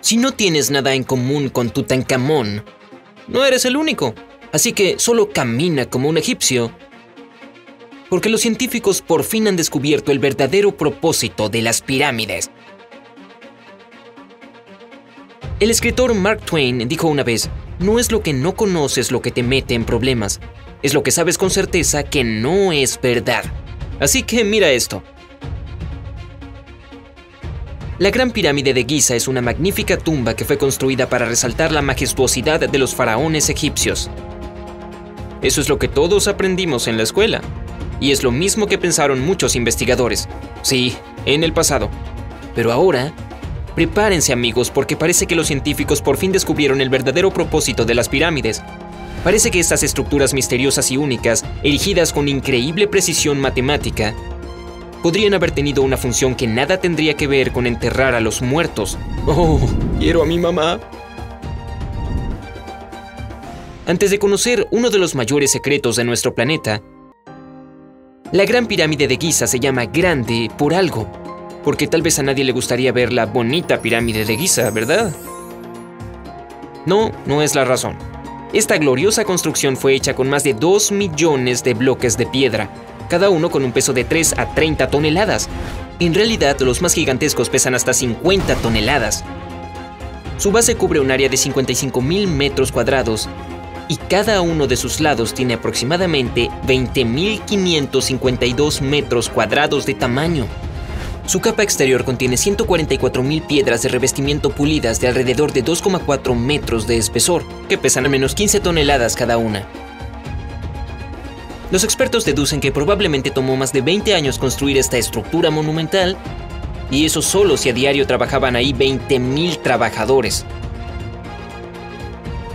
Si no tienes nada en común con Tutankamón, no eres el único. Así que solo camina como un egipcio. Porque los científicos por fin han descubierto el verdadero propósito de las pirámides. El escritor Mark Twain dijo una vez, no es lo que no conoces lo que te mete en problemas, es lo que sabes con certeza que no es verdad. Así que mira esto. La Gran Pirámide de Giza es una magnífica tumba que fue construida para resaltar la majestuosidad de los faraones egipcios. Eso es lo que todos aprendimos en la escuela. Y es lo mismo que pensaron muchos investigadores. Sí, en el pasado. Pero ahora, prepárense amigos porque parece que los científicos por fin descubrieron el verdadero propósito de las pirámides. Parece que estas estructuras misteriosas y únicas, erigidas con increíble precisión matemática, podrían haber tenido una función que nada tendría que ver con enterrar a los muertos. Oh, quiero a mi mamá. Antes de conocer uno de los mayores secretos de nuestro planeta, la Gran Pirámide de Giza se llama grande por algo, porque tal vez a nadie le gustaría ver la bonita pirámide de Giza, ¿verdad? No, no es la razón. Esta gloriosa construcción fue hecha con más de 2 millones de bloques de piedra, cada uno con un peso de 3 a 30 toneladas. En realidad, los más gigantescos pesan hasta 50 toneladas. Su base cubre un área de 55.000 metros cuadrados y cada uno de sus lados tiene aproximadamente 20.552 metros cuadrados de tamaño. Su capa exterior contiene 144.000 piedras de revestimiento pulidas de alrededor de 2,4 metros de espesor, que pesan al menos 15 toneladas cada una. Los expertos deducen que probablemente tomó más de 20 años construir esta estructura monumental, y eso solo si a diario trabajaban ahí 20.000 trabajadores.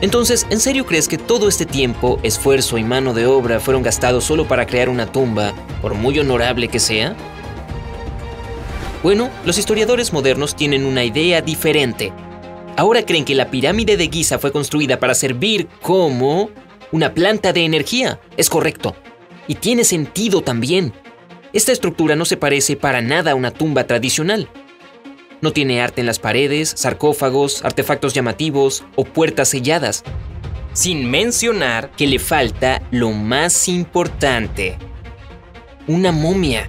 Entonces, ¿en serio crees que todo este tiempo, esfuerzo y mano de obra fueron gastados solo para crear una tumba, por muy honorable que sea? Bueno, los historiadores modernos tienen una idea diferente. Ahora creen que la pirámide de Giza fue construida para servir como una planta de energía. Es correcto. Y tiene sentido también. Esta estructura no se parece para nada a una tumba tradicional. No tiene arte en las paredes, sarcófagos, artefactos llamativos o puertas selladas. Sin mencionar que le falta lo más importante. Una momia.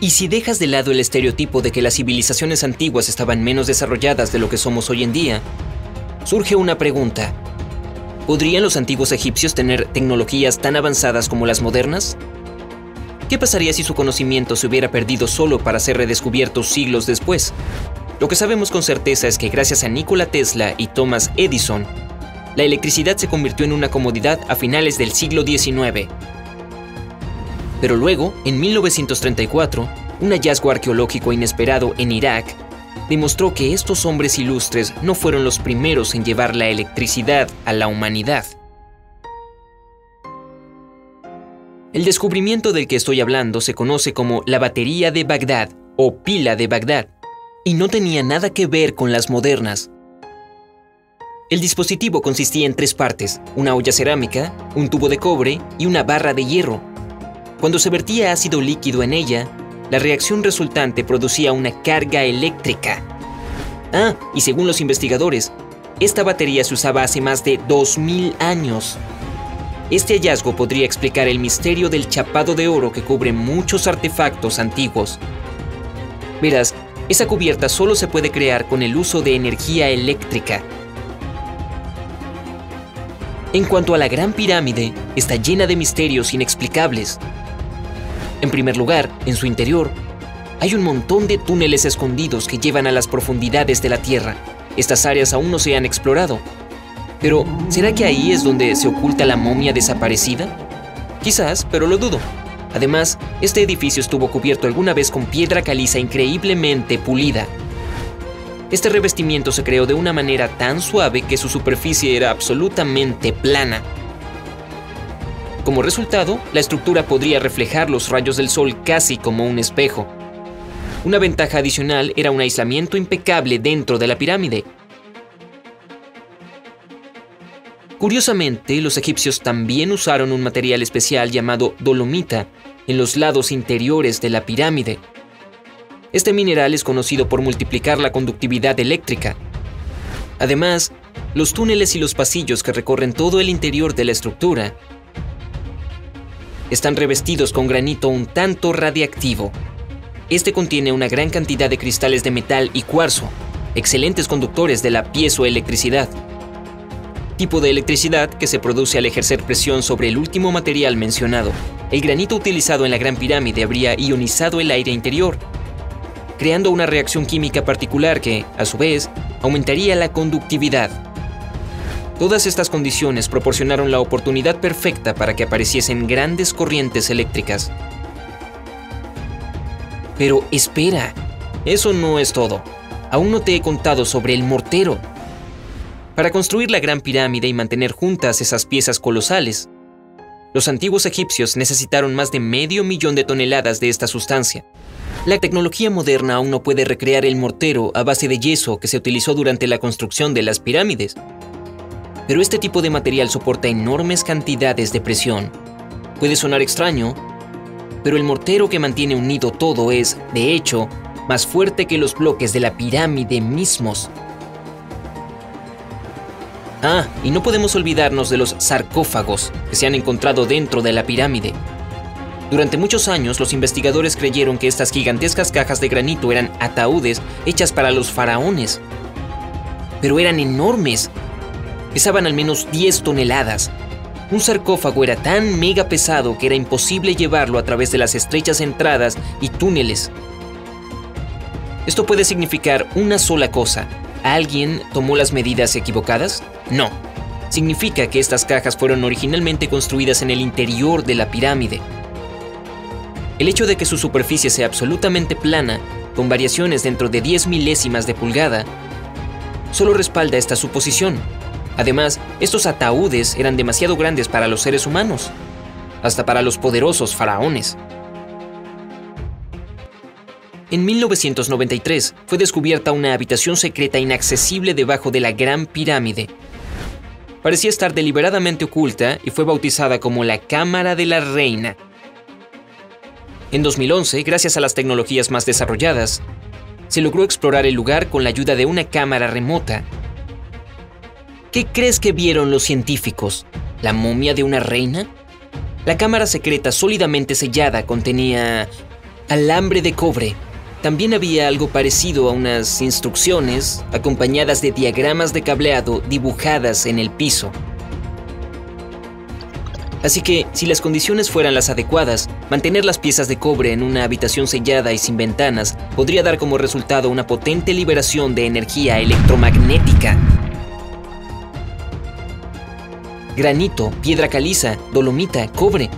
Y si dejas de lado el estereotipo de que las civilizaciones antiguas estaban menos desarrolladas de lo que somos hoy en día, surge una pregunta. ¿Podrían los antiguos egipcios tener tecnologías tan avanzadas como las modernas? ¿Qué pasaría si su conocimiento se hubiera perdido solo para ser redescubierto siglos después? Lo que sabemos con certeza es que gracias a Nikola Tesla y Thomas Edison, la electricidad se convirtió en una comodidad a finales del siglo XIX. Pero luego, en 1934, un hallazgo arqueológico inesperado en Irak demostró que estos hombres ilustres no fueron los primeros en llevar la electricidad a la humanidad. El descubrimiento del que estoy hablando se conoce como la batería de Bagdad o pila de Bagdad, y no tenía nada que ver con las modernas. El dispositivo consistía en tres partes, una olla cerámica, un tubo de cobre y una barra de hierro. Cuando se vertía ácido líquido en ella, la reacción resultante producía una carga eléctrica. Ah, y según los investigadores, esta batería se usaba hace más de 2000 años. Este hallazgo podría explicar el misterio del chapado de oro que cubre muchos artefactos antiguos. Verás, esa cubierta solo se puede crear con el uso de energía eléctrica. En cuanto a la Gran Pirámide, está llena de misterios inexplicables. En primer lugar, en su interior, hay un montón de túneles escondidos que llevan a las profundidades de la Tierra. Estas áreas aún no se han explorado. Pero, ¿será que ahí es donde se oculta la momia desaparecida? Quizás, pero lo dudo. Además, este edificio estuvo cubierto alguna vez con piedra caliza increíblemente pulida. Este revestimiento se creó de una manera tan suave que su superficie era absolutamente plana. Como resultado, la estructura podría reflejar los rayos del sol casi como un espejo. Una ventaja adicional era un aislamiento impecable dentro de la pirámide. Curiosamente, los egipcios también usaron un material especial llamado dolomita en los lados interiores de la pirámide. Este mineral es conocido por multiplicar la conductividad eléctrica. Además, los túneles y los pasillos que recorren todo el interior de la estructura están revestidos con granito un tanto radiactivo. Este contiene una gran cantidad de cristales de metal y cuarzo, excelentes conductores de la piezoelectricidad tipo de electricidad que se produce al ejercer presión sobre el último material mencionado. El granito utilizado en la Gran Pirámide habría ionizado el aire interior, creando una reacción química particular que, a su vez, aumentaría la conductividad. Todas estas condiciones proporcionaron la oportunidad perfecta para que apareciesen grandes corrientes eléctricas. Pero espera, eso no es todo. Aún no te he contado sobre el mortero, para construir la Gran Pirámide y mantener juntas esas piezas colosales, los antiguos egipcios necesitaron más de medio millón de toneladas de esta sustancia. La tecnología moderna aún no puede recrear el mortero a base de yeso que se utilizó durante la construcción de las pirámides. Pero este tipo de material soporta enormes cantidades de presión. Puede sonar extraño, pero el mortero que mantiene unido todo es, de hecho, más fuerte que los bloques de la pirámide mismos. Ah, y no podemos olvidarnos de los sarcófagos que se han encontrado dentro de la pirámide. Durante muchos años los investigadores creyeron que estas gigantescas cajas de granito eran ataúdes hechas para los faraones. Pero eran enormes. Pesaban al menos 10 toneladas. Un sarcófago era tan mega pesado que era imposible llevarlo a través de las estrechas entradas y túneles. Esto puede significar una sola cosa, ¿Alguien tomó las medidas equivocadas? No. Significa que estas cajas fueron originalmente construidas en el interior de la pirámide. El hecho de que su superficie sea absolutamente plana, con variaciones dentro de 10 milésimas de pulgada, solo respalda esta suposición. Además, estos ataúdes eran demasiado grandes para los seres humanos, hasta para los poderosos faraones. En 1993 fue descubierta una habitación secreta inaccesible debajo de la Gran Pirámide. Parecía estar deliberadamente oculta y fue bautizada como la Cámara de la Reina. En 2011, gracias a las tecnologías más desarrolladas, se logró explorar el lugar con la ayuda de una cámara remota. ¿Qué crees que vieron los científicos? ¿La momia de una reina? La cámara secreta sólidamente sellada contenía alambre de cobre, también había algo parecido a unas instrucciones acompañadas de diagramas de cableado dibujadas en el piso. Así que, si las condiciones fueran las adecuadas, mantener las piezas de cobre en una habitación sellada y sin ventanas podría dar como resultado una potente liberación de energía electromagnética. Granito, piedra caliza, dolomita, cobre.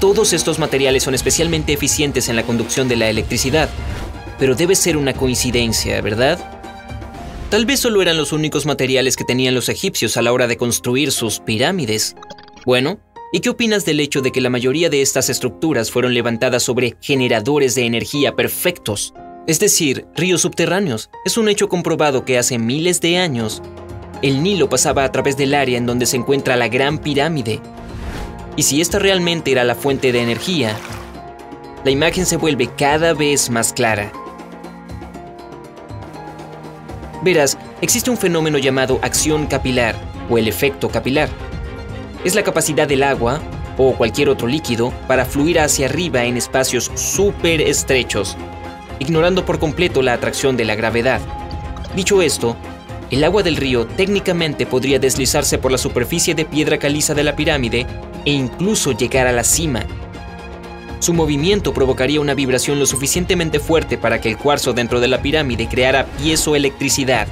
Todos estos materiales son especialmente eficientes en la conducción de la electricidad, pero debe ser una coincidencia, ¿verdad? Tal vez solo eran los únicos materiales que tenían los egipcios a la hora de construir sus pirámides. Bueno, ¿y qué opinas del hecho de que la mayoría de estas estructuras fueron levantadas sobre generadores de energía perfectos? Es decir, ríos subterráneos. Es un hecho comprobado que hace miles de años, el Nilo pasaba a través del área en donde se encuentra la Gran Pirámide. Y si esta realmente era la fuente de energía, la imagen se vuelve cada vez más clara. Verás, existe un fenómeno llamado acción capilar o el efecto capilar. Es la capacidad del agua o cualquier otro líquido para fluir hacia arriba en espacios súper estrechos. ignorando por completo la atracción de la gravedad. Dicho esto, el agua del río técnicamente podría deslizarse por la superficie de piedra caliza de la pirámide e incluso llegar a la cima. Su movimiento provocaría una vibración lo suficientemente fuerte para que el cuarzo dentro de la pirámide creara piezoelectricidad.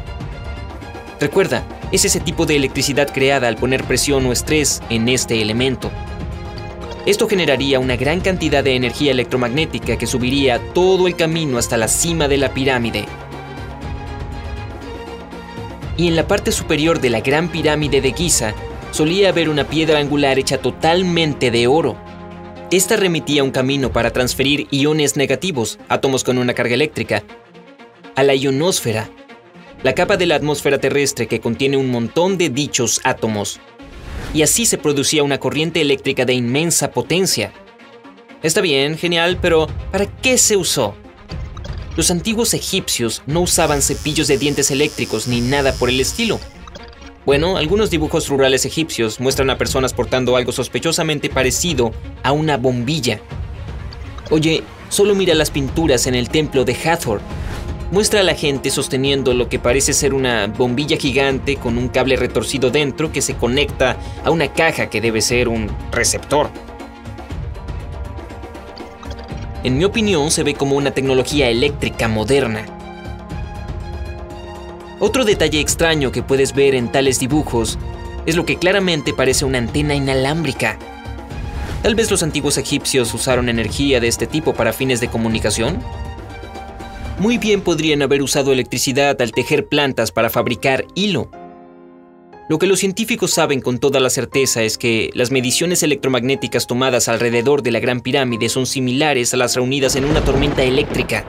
Recuerda, es ese tipo de electricidad creada al poner presión o estrés en este elemento. Esto generaría una gran cantidad de energía electromagnética que subiría todo el camino hasta la cima de la pirámide. Y en la parte superior de la gran pirámide de Giza solía haber una piedra angular hecha totalmente de oro. Esta remitía un camino para transferir iones negativos, átomos con una carga eléctrica, a la ionosfera, la capa de la atmósfera terrestre que contiene un montón de dichos átomos. Y así se producía una corriente eléctrica de inmensa potencia. Está bien, genial, pero ¿para qué se usó? Los antiguos egipcios no usaban cepillos de dientes eléctricos ni nada por el estilo. Bueno, algunos dibujos rurales egipcios muestran a personas portando algo sospechosamente parecido a una bombilla. Oye, solo mira las pinturas en el templo de Hathor. Muestra a la gente sosteniendo lo que parece ser una bombilla gigante con un cable retorcido dentro que se conecta a una caja que debe ser un receptor. En mi opinión se ve como una tecnología eléctrica moderna. Otro detalle extraño que puedes ver en tales dibujos es lo que claramente parece una antena inalámbrica. Tal vez los antiguos egipcios usaron energía de este tipo para fines de comunicación. Muy bien podrían haber usado electricidad al tejer plantas para fabricar hilo. Lo que los científicos saben con toda la certeza es que las mediciones electromagnéticas tomadas alrededor de la Gran Pirámide son similares a las reunidas en una tormenta eléctrica.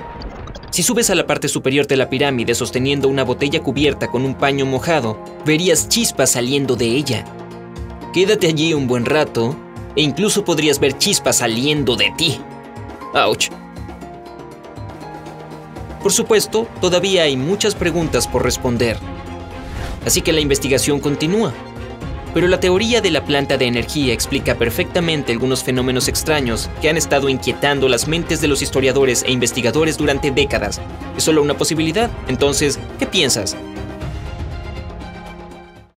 Si subes a la parte superior de la pirámide sosteniendo una botella cubierta con un paño mojado, verías chispas saliendo de ella. Quédate allí un buen rato e incluso podrías ver chispas saliendo de ti. ¡Auch! Por supuesto, todavía hay muchas preguntas por responder. Así que la investigación continúa. Pero la teoría de la planta de energía explica perfectamente algunos fenómenos extraños que han estado inquietando las mentes de los historiadores e investigadores durante décadas. ¿Es solo una posibilidad? Entonces, ¿qué piensas?